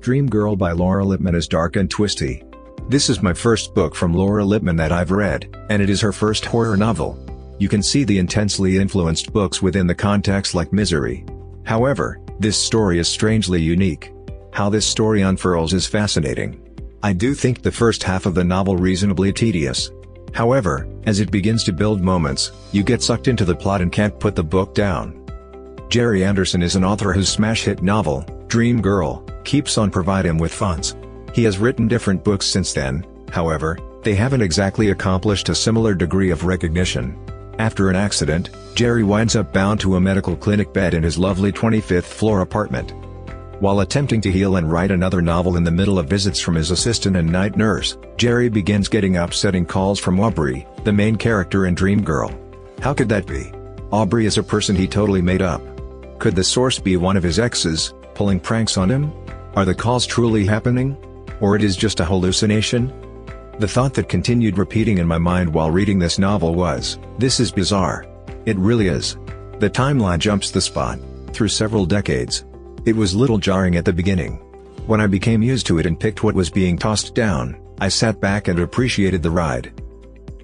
Dream Girl by Laura Lippman is dark and twisty. This is my first book from Laura Lippman that I've read, and it is her first horror novel. You can see the intensely influenced books within the context like Misery. However, this story is strangely unique. How this story unfurls is fascinating. I do think the first half of the novel reasonably tedious. However, as it begins to build moments, you get sucked into the plot and can't put the book down. Jerry Anderson is an author whose smash hit novel, Dream Girl, keeps on providing him with funds. He has written different books since then, however, they haven't exactly accomplished a similar degree of recognition. After an accident, Jerry winds up bound to a medical clinic bed in his lovely 25th floor apartment. While attempting to heal and write another novel in the middle of visits from his assistant and night nurse, Jerry begins getting upsetting calls from Aubrey, the main character in Dream Girl. How could that be? Aubrey is a person he totally made up. Could the source be one of his exes, pulling pranks on him? Are the calls truly happening? Or it is just a hallucination? The thought that continued repeating in my mind while reading this novel was, this is bizarre. It really is. The timeline jumps the spot, through several decades. It was little jarring at the beginning. When I became used to it and picked what was being tossed down, I sat back and appreciated the ride.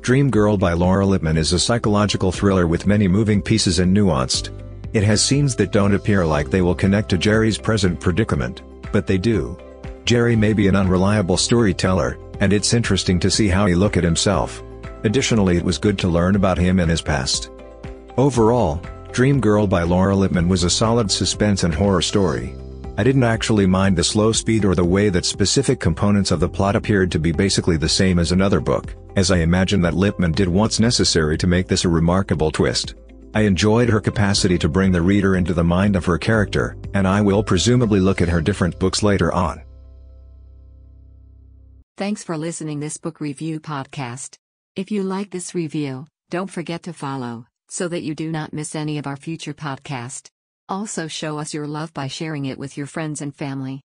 Dream Girl by Laura Lippman is a psychological thriller with many moving pieces and nuanced. It has scenes that don't appear like they will connect to Jerry's present predicament, but they do. Jerry may be an unreliable storyteller, and it's interesting to see how he look at himself. Additionally it was good to learn about him and his past. Overall, Dream Girl by Laura Lippman was a solid suspense and horror story. I didn't actually mind the slow speed or the way that specific components of the plot appeared to be basically the same as another book, as I imagine that Lippman did what's necessary to make this a remarkable twist. I enjoyed her capacity to bring the reader into the mind of her character, and I will presumably look at her different books later on. Thanks for listening this book review podcast. If you like this review, don't forget to follow so that you do not miss any of our future podcast. Also show us your love by sharing it with your friends and family.